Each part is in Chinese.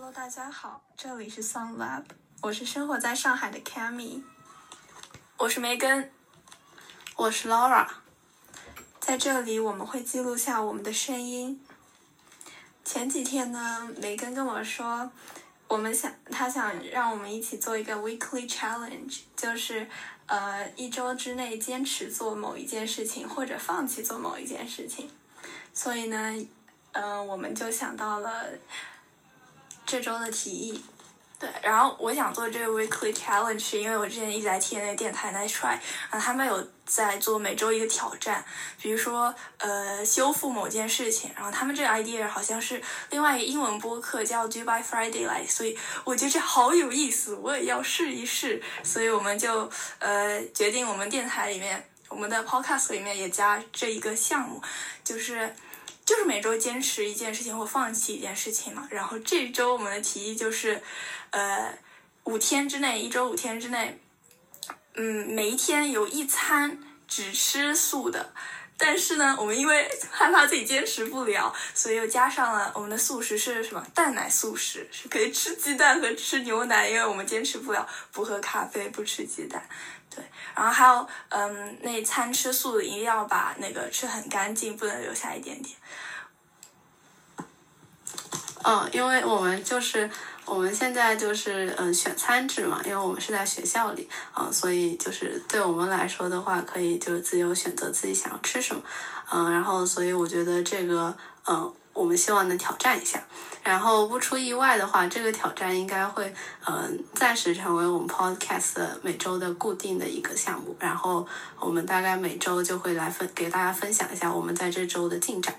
Hello，大家好，这里是 Sun Lab，我是生活在上海的 Cammy，我是梅根，我是 Laura，在这里我们会记录下我们的声音。前几天呢，梅根跟我说，我们想他想让我们一起做一个 weekly challenge，就是呃一周之内坚持做某一件事情，或者放弃做某一件事情。所以呢，嗯、我们就想到了这周的提议。对，然后我想做这个 weekly challenge，因为我之前一直在听那个电台 Nice Try，然后他们有在做每周一个挑战，比如说呃修复某件事情，然后他们这个 idea 好像是另外一个英文播客叫 Do by Friday 来，所以我觉得这好有意思，我也要试一试，所以我们就呃决定我们电台里面，我们的 podcast 里面也加这一个项目，就是。就是每周坚持一件事情或放弃一件事情嘛。然后这周我们的提议就是，呃，五天之内，一周五天之内，嗯，每一天有一餐只吃素的。但是呢，我们因为害怕自己坚持不了，所以又加上了我们的素食是什么？蛋奶素食是可以吃鸡蛋和吃牛奶，因为我们坚持不了不喝咖啡、不吃鸡蛋。对，然后还有，嗯，那餐吃素的一定要把那个吃很干净，不能留下一点点。嗯，因为我们就是我们现在就是嗯选餐制嘛，因为我们是在学校里啊、所以就是对我们来说的话，可以就是自由选择自己想要吃什么，嗯，然后所以我觉得这个嗯，我们希望能挑战一下，然后不出意外的话，这个挑战应该会嗯暂时成为我们 podcast 每周的固定的一个项目，然后我们大概每周就会来分给大家分享一下我们在这周的进展。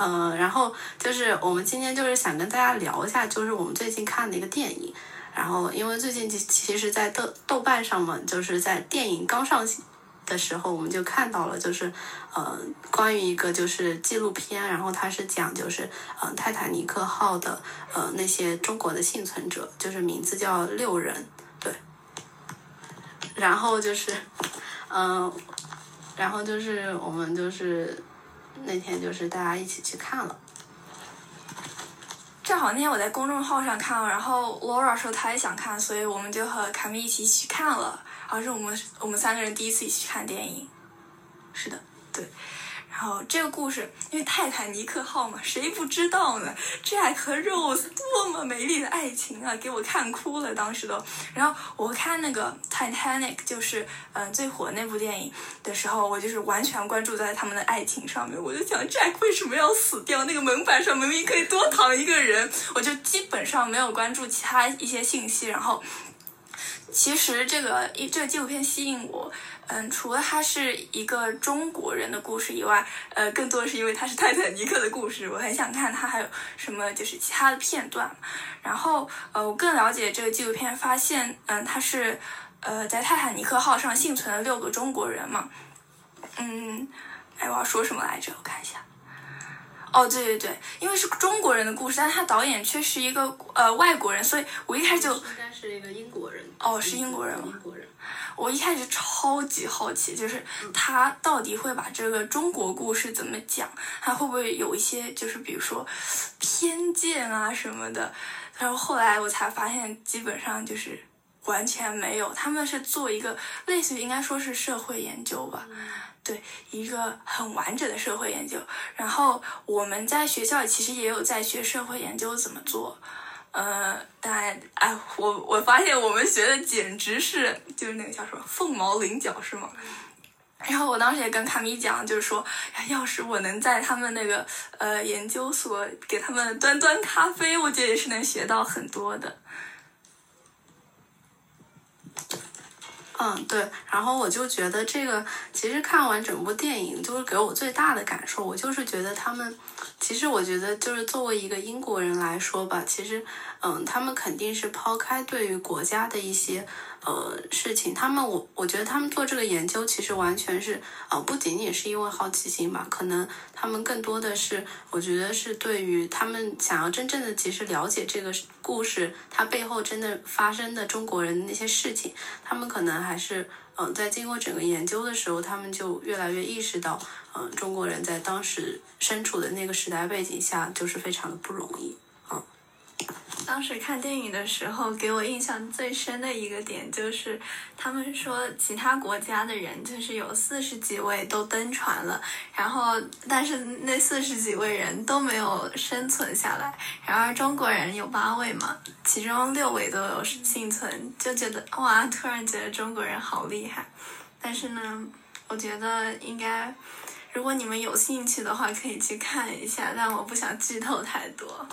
呃，然后就是我们今天就是想跟大家聊一下，就是我们最近看的一个电影。然后因为最近其其实，在豆豆瓣上嘛，就是在电影刚上的时候，我们就看到了，就是呃，关于一个就是纪录片，然后它是讲就是呃泰坦尼克号的呃那些中国的幸存者，就是名字叫六人，对。然后就是，嗯、然后就是我们就是那天就是大家一起去看了。正好那天我在公众号上看了，然后 Laura 说她也想看，所以我们就和卡米一起去看了。然后是我们我们三个人第一次一起去看电影。是的，对。然后这个故事，因为泰坦尼克号嘛，谁不知道呢？Jack 和 Rose 多么美丽的爱情啊，给我看哭了，当时都。然后我看那个 Titanic，就是嗯、最火那部电影的时候，我就是完全关注在他们的爱情上面。我就想，Jack 为什么要死掉？那个门板上明明可以多躺一个人，我就基本上没有关注其他一些信息。然后，其实这个一这个纪录片吸引我，嗯，除了它是一个中国人的故事以外，呃，更多的是因为它是泰坦尼克的故事，我很想看它还有什么就是其他的片段。然后，呃，我更了解这个纪录片，发现，嗯，它是呃在泰坦尼克号上幸存了六个中国人嘛，嗯，哎，我要说什么来着？我看一下。哦，对对对，因为是中国人的故事，但他导演却是一个呃外国人，所以我一开始就应该是一个英国人。哦是英国人吗英国人。我一开始超级好奇，就是他到底会把这个中国故事怎么讲？他会不会有一些就是比如说偏见啊什么的？然后后来我才发现，基本上就是完全没有。他们是做一个类似于应该说是社会研究吧，对，一个很完整的社会研究。然后我们在学校其实也有在学社会研究怎么做。呃，但哎，我我发现我们学的简直是就是那个叫什么凤毛麟角，是吗？然后我当时也跟卡米讲，就是说，要是我能在他们那个呃研究所给他们端端咖啡，我觉得也是能学到很多的。嗯，对，然后我就觉得这个，其实看完整部电影，就是给我最大的感受，我就是觉得他们，其实我觉得就是作为一个英国人来说吧，其实，嗯，他们肯定是抛开对于国家的一些呃事情，他们我我觉得他们做这个研究，其实完全是呃不仅仅是因为好奇心吧，可能他们更多的是，我觉得是对于他们想要真正的其实了解这个故事，它背后真的发生的中国人那些事情，他们可能还是嗯、在经过整个研究的时候，他们就越来越意识到，嗯、中国人在当时身处的那个时代背景下，就是非常的不容易。当时看电影的时候，给我印象最深的一个点就是，他们说其他国家的人就是有四十几位都登船了，然后但是那四十几位人都没有生存下来，然而中国人有八位嘛，其中六位都有幸存，就觉得哇，突然觉得中国人好厉害。但是呢，我觉得应该，如果你们有兴趣的话，可以去看一下，但我不想剧透太多。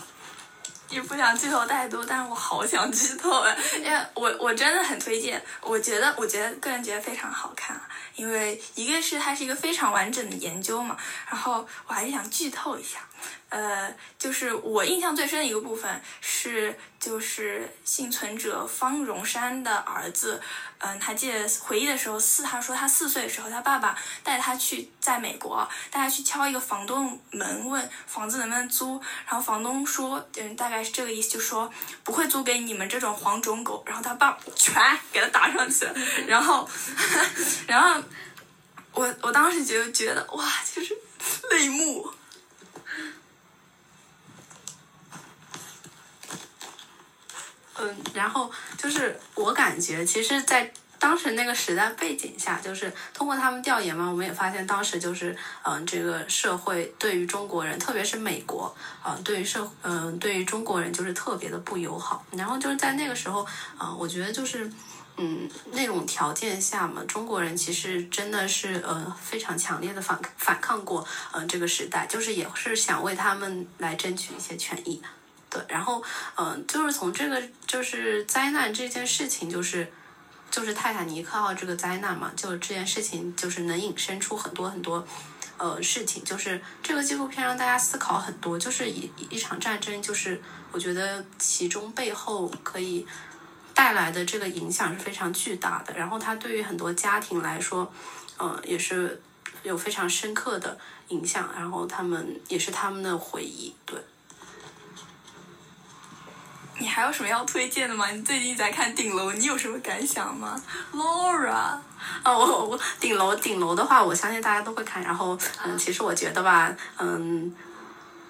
也不想剧透太多，但是我好想剧透啊！因为我我真的很推荐，我觉得我觉得个人觉得非常好看，因为一个是它是一个非常完整的研究嘛，然后我还想剧透一下，呃，就是我印象最深的一个部分是就是幸存者方荣山的儿子，嗯，他记得回忆的时候四，他说他四岁的时候，他爸爸带他去在美国带他去敲一个房东门，问房子能不能租，然后房东说，嗯，大概是这个意思，就说不会租给你们这种黄种狗，然后他爸全给他打上去了，然后，然后我我当时就觉得哇，就是泪目。嗯，然后就是我感觉，其实，在当时那个时代背景下，就是通过他们调研嘛，我们也发现当时就是，嗯、这个社会对于中国人，特别是美国，嗯、对于社，嗯、对于中国人就是特别的不友好。然后就是在那个时候，啊、我觉得就是。嗯，那种条件下嘛，中国人其实真的是呃非常强烈的反反抗过呃这个时代，就是也是想为他们来争取一些权益。对，然后嗯、就是从这个就是灾难这件事情，就是就是泰坦尼克号这个灾难嘛，就这件事情就是能引申出很多很多呃事情，就是这个纪录片让大家思考很多，就是一一场战争，就是我觉得其中背后可以带来的这个影响是非常巨大的，然后它对于很多家庭来说，呃，也是有非常深刻的影响，然后他们也是他们的回忆，对。你还有什么要推荐的吗？你最近在看《顶楼》，你有什么感想吗？Laura，哦，我我顶楼顶楼的话，我相信大家都会看。然后，嗯，其实我觉得吧，嗯，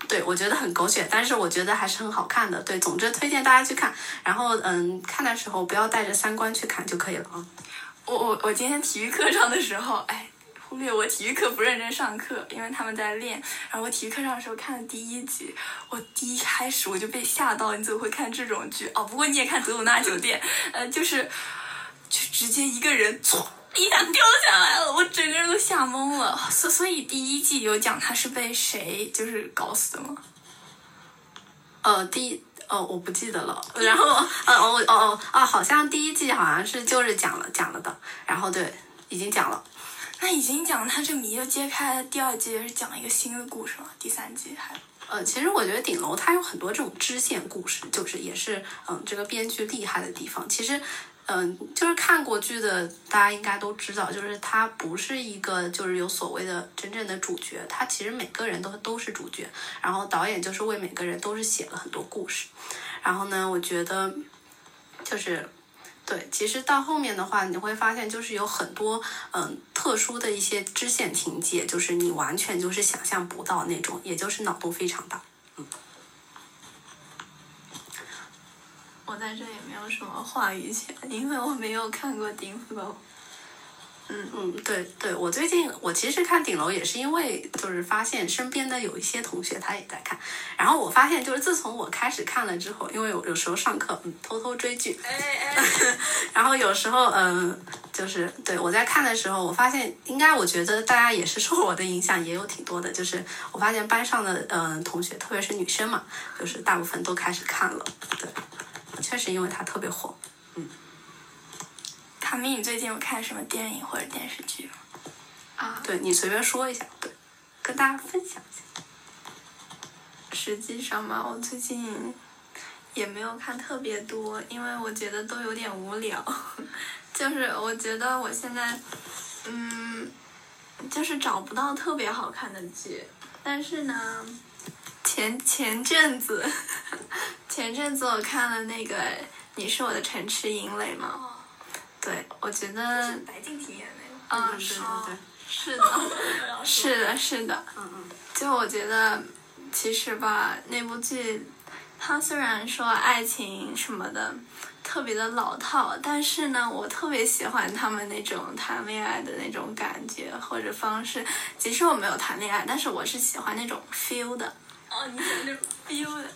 对我觉得很狗血，但是我觉得还是很好看的。对，总之推荐大家去看。然后，嗯，看的时候不要带着三观去看就可以了啊。我我我今天体育课上的时候，哎，忽略我体育课不认真上课，因为他们在练。然后我体育课上的时候看了第一集，我第一开始我就被吓到，你怎么会看这种剧？哦，不过你也看《德鲁纳酒店》，呃，就是就直接一个人唰一下掉下来了，我整个人都吓懵了。所所以第一季有讲他是被谁就是搞死的吗？呃，第一。哦，我不记得了。然后，呃，哦，哦，哦，啊，好像第一季好像是就是讲了讲了的。然后对，已经讲了。那已经讲他这谜就揭开了，第二季是讲一个新的故事了，第三季还。呃，其实我觉得顶楼它有很多这种支线故事，就是也是嗯这个编剧厉害的地方。其实，嗯，就是看过剧的大家应该都知道，就是它不是一个就是有所谓的真正的主角，它其实每个人都都是主角，然后导演就是为每个人都是写了很多故事。然后呢，我觉得就是。对，其实到后面的话，你会发现就是有很多嗯特殊的一些支线情节，就是你完全就是想象不到那种，也就是脑洞非常大。嗯我在这也没有什么话语权，因为我没有看过《顶楼》。嗯嗯，对对，我最近我其实看顶楼也是因为就是发现身边的有一些同学他也在看，然后我发现就是自从我开始看了之后，因为有有时候上课嗯偷偷追剧，哎哎，然后有时候嗯就是对我在看的时候，我发现应该我觉得大家也是受我的影响也有挺多的，就是我发现班上的嗯同学，特别是女生嘛，就是大部分都开始看了，对，确实因为它特别火。你最近有看什么电影或者电视剧吗？啊，对你随便说一下，对，跟大家分享一下。实际上嘛，我最近也没有看特别多，因为我觉得都有点无聊。就是我觉得我现在，嗯，就是找不到特别好看的剧。但是呢，前前阵子，前阵子我看了那个《你是我的城池营垒》嘛，对我觉得，白敬亭演的那个。嗯，是对对对。是的，是的，是的。嗯嗯。就我觉得，其实吧，那部剧，它虽然说爱情什么的特别的老套，但是呢，我特别喜欢他们那种谈恋爱的那种感觉或者方式。即使我没有谈恋爱，但是我是喜欢那种 feel 的。哦，你喜欢那种 feel 的。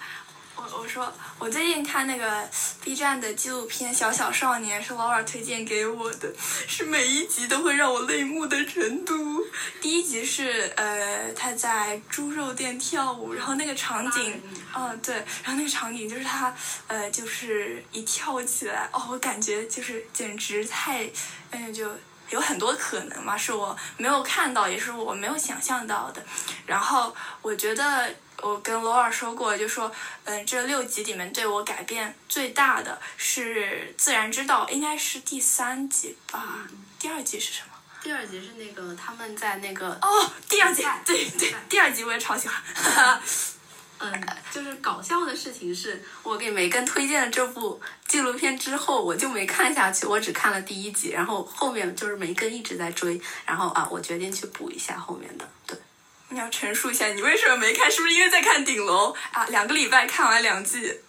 我我说我最近看那个 B 站的纪录片《小小少年》，是 Laura 推荐给我的，是每一集都会让我泪目的程度。第一集是呃他在猪肉店跳舞，然后那个场景，嗯对，然后那个场景就是他呃就是一跳起来，哦我感觉就是简直太，嗯就有很多可能嘛，是我没有看到，也是我没有想象到的。然后我觉得。我跟罗尔说过，就说，嗯，这六集里面对我改变最大的是《自然之道》，应该是第三集吧？第二集是什么？第二集是那个他们在那个哦，第二集对对，第二集我也超喜欢。嗯，就是搞笑的事情是，我给梅根推荐了这部纪录片之后，我就没看下去，我只看了第一集，然后后面就是梅根一直在追，然后啊，我决定去补一下后面的，对。你要陈述一下，你为什么没看？是不是因为在看《顶楼》啊？两个礼拜看完两季。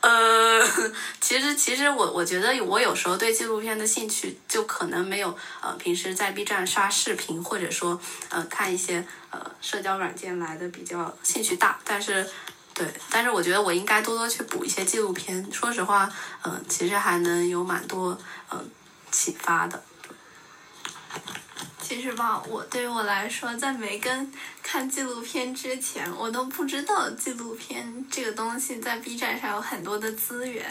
呃，其实其实我我觉得我有时候对纪录片的兴趣就可能没有呃平时在 B 站刷视频或者说呃看一些呃社交软件来的比较兴趣大。但是对，但是我觉得我应该多多去补一些纪录片。说实话，嗯，其实还能有蛮多嗯启发的。其实吧，我对于我来说，在没跟看纪录片之前，我都不知道纪录片这个东西在 B 站上有很多的资源，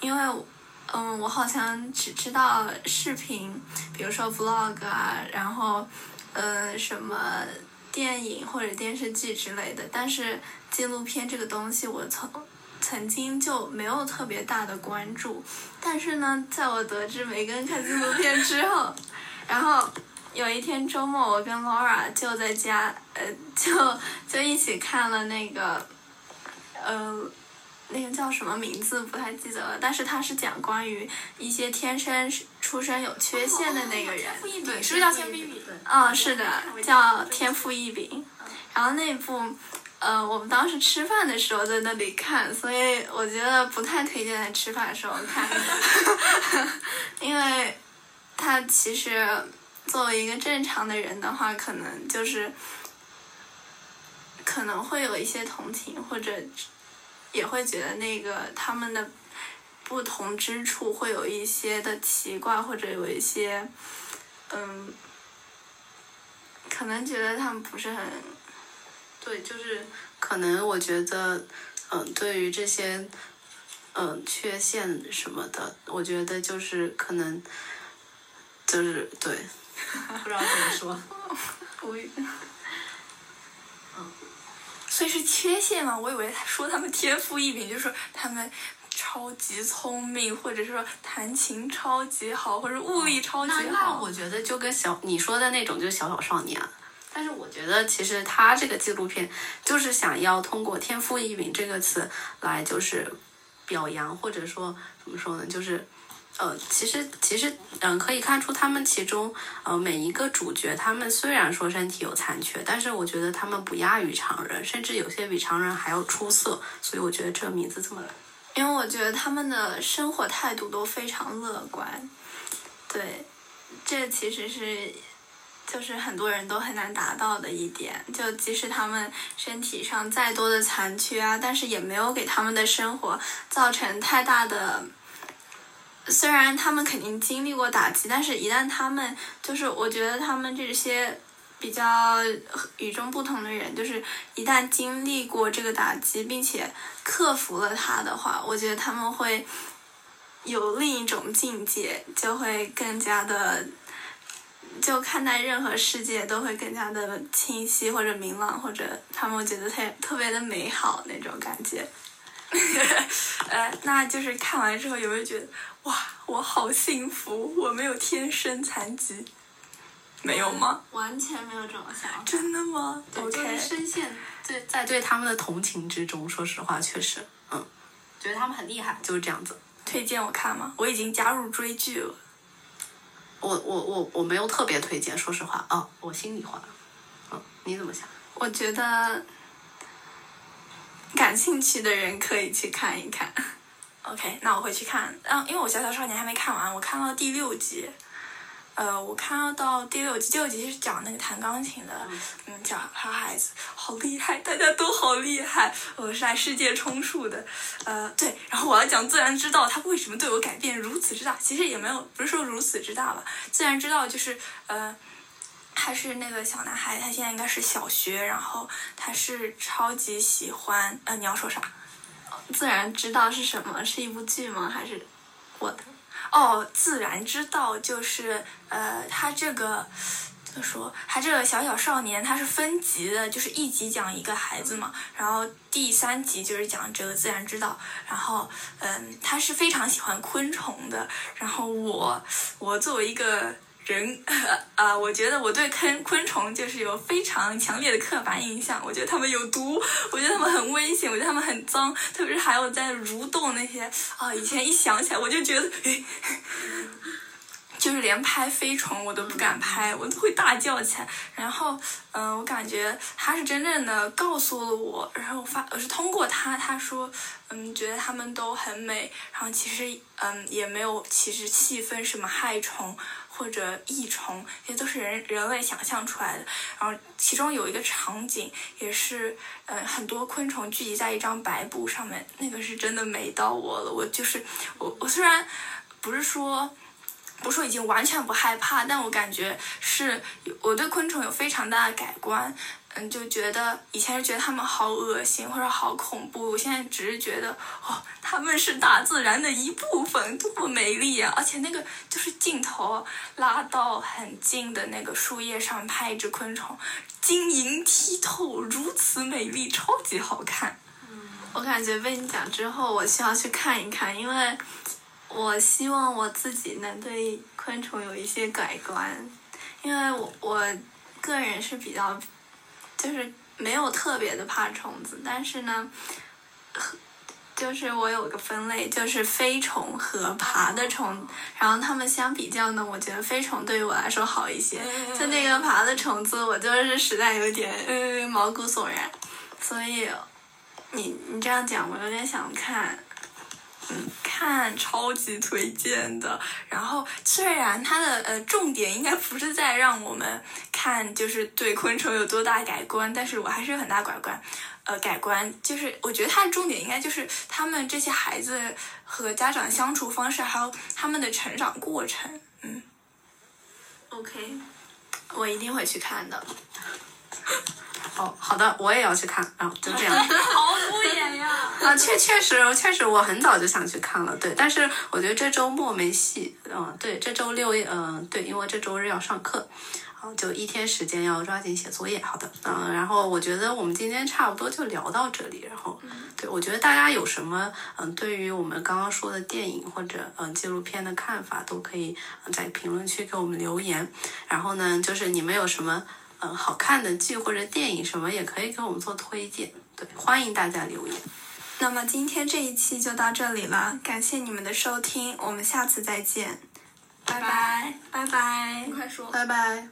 因为，嗯，我好像只知道视频，比如说 vlog 啊，然后，呃，什么电影或者电视剧之类的，但是纪录片这个东西，我曾曾经就没有特别大的关注，但是呢，在我得知没跟看纪录片之后，然后。有一天周末，我跟 Laura 就在家，呃，就就一起看了那个，呃，那个叫什么名字不太记得了，但是他是讲关于一些天生出生有缺陷的那个人，对，是不是叫天赋异禀？嗯，是的，叫天赋异禀。然后那部，呃，我们当时吃饭的时候在那里看，所以我觉得不太推荐在吃饭的时候看，因为，他其实。作为一个正常的人的话，可能就是可能会有一些同情，或者也会觉得那个他们的不同之处会有一些的奇怪，或者有一些嗯，可能觉得他们不是很对，就是可能我觉得嗯，对于这些嗯缺陷什么的，我觉得就是可能就是对。不知道怎么说，无语。嗯，所以是缺陷吗？我以为他说他们天赋异禀，就是说他们超级聪明，或者说弹琴超级好，或者物理超级好。那那我觉得就跟小你说的那种就是小小少年，但是我觉得其实他这个纪录片就是想要通过天赋异禀这个词来就是表扬，或者说怎么说呢，就是。呃，其实其实，嗯，可以看出他们其中，呃，每一个主角，他们虽然说身体有残缺，但是我觉得他们不亚于常人，甚至有些比常人还要出色，所以我觉得这个名字这么。因为我觉得他们的生活态度都非常乐观，对，这其实是，就是很多人都很难达到的一点，就即使他们身体上再多的残缺啊，但是也没有给他们的生活造成太大的。虽然他们肯定经历过打击，但是一旦他们就是我觉得他们这些比较与众不同的人，就是一旦经历过这个打击，并且克服了它的话，我觉得他们会有另一种境界，就会更加的，就看待任何世界都会更加的清晰或者明朗，或者他们觉得特特别的美好那种感觉。呃，那就是看完之后有没有觉得？哇，我好幸福！我没有天生残疾，没有吗？完全没有这种想法。真的吗？对，就是深陷在在对他们的同情之中。说实话，确实，嗯，觉得他们很厉害，就是这样子。推荐我看吗？我已经加入追剧了。我我我我没有特别推荐，说实话啊，我心里话，嗯，你怎么想？我觉得感兴趣的人可以去看一看。OK，那我会去看。嗯，因为我《小小少年》还没看完，我看到第六集。呃，我看到第六集，第六集是讲那个弹钢琴的，嗯，小小孩子好厉害，大家都好厉害。我是来世界充数的，呃，对。然后我要讲自然之道，它为什么对我改变如此之大？其实也没有，不是说如此之大吧。自然之道就是，呃，他是那个小男孩，他现在应该是小学，然后他是超级喜欢，呃，你要说啥？自然知道是什么？是一部剧吗？还是我的？哦，自然之道就是呃，他这个怎么说？他这个小小少年他是分级的，就是一集讲一个孩子嘛，然后第三集就是讲这个自然之道，然后嗯，他是非常喜欢昆虫的，然后我我作为一个。人 啊、我觉得我对昆昆虫就是有非常强烈的刻板印象。我觉得它们有毒，我觉得它们很危险，我觉得它们很脏，特别是还有在蠕动那些啊。以前一想起来，我就觉得，诶就是连拍飞虫我都不敢拍，我都会大叫起来。然后，嗯、我感觉他是真正的告诉了我，然后发我是通过他，他说，嗯，觉得他们都很美，然后其实，嗯，也没有其实细分什么害虫。或者益虫，也都是人人类想象出来的。然后其中有一个场景，也是呃很多昆虫聚集在一张白布上面，那个是真的美到我了。我就是我我虽然不是说不说已经完全不害怕，但我感觉是我对昆虫有非常大的改观。嗯，就觉得以前是觉得它们好恶心或者好恐怖，我现在只是觉得哦，它们是大自然的一部分，多么美丽啊！而且那个就是镜头拉到很近的那个树叶上拍一只昆虫，晶莹剔透，如此美丽，超级好看。嗯我感觉被你讲之后，我需要去看一看，因为我希望我自己能对昆虫有一些改观，因为我我个人是比较。就是没有特别的怕虫子，但是呢，就是我有个分类，就是飞虫和爬的虫，然后它们相比较呢，我觉得飞虫对于我来说好一些，就那个爬的虫子，我就是实在有点呃毛骨悚然，所以你你这样讲，我有点想看。嗯，看超级推荐的。然后虽然它的呃重点应该不是在让我们看就是对昆虫有多大改观，但是我还是有很大改观。呃，改观就是我觉得它的重点应该就是他们这些孩子和家长相处方式，还有他们的成长过程。嗯，OK，我一定会去看的。哦，好的，我也要去看，然、哦、后就这样。好敷衍呀！啊，确确实确实，我很早就想去看了，对，但是我觉得这周末没戏，嗯，对，这周六，嗯，对，因为这周日要上课，啊，就一天时间要抓紧写作业，好的，嗯，然后我觉得我们今天差不多就聊到这里，然后，对我觉得大家有什么，嗯，对于我们刚刚说的电影或者嗯纪录片的看法，都可以在评论区给我们留言，然后呢，就是你们有什么。嗯，好看的剧或者电影什么也可以给我们做推荐，对，欢迎大家留言。那么今天这一期就到这里了，感谢你们的收听，我们下次再见，拜拜，拜拜，你快说，拜拜。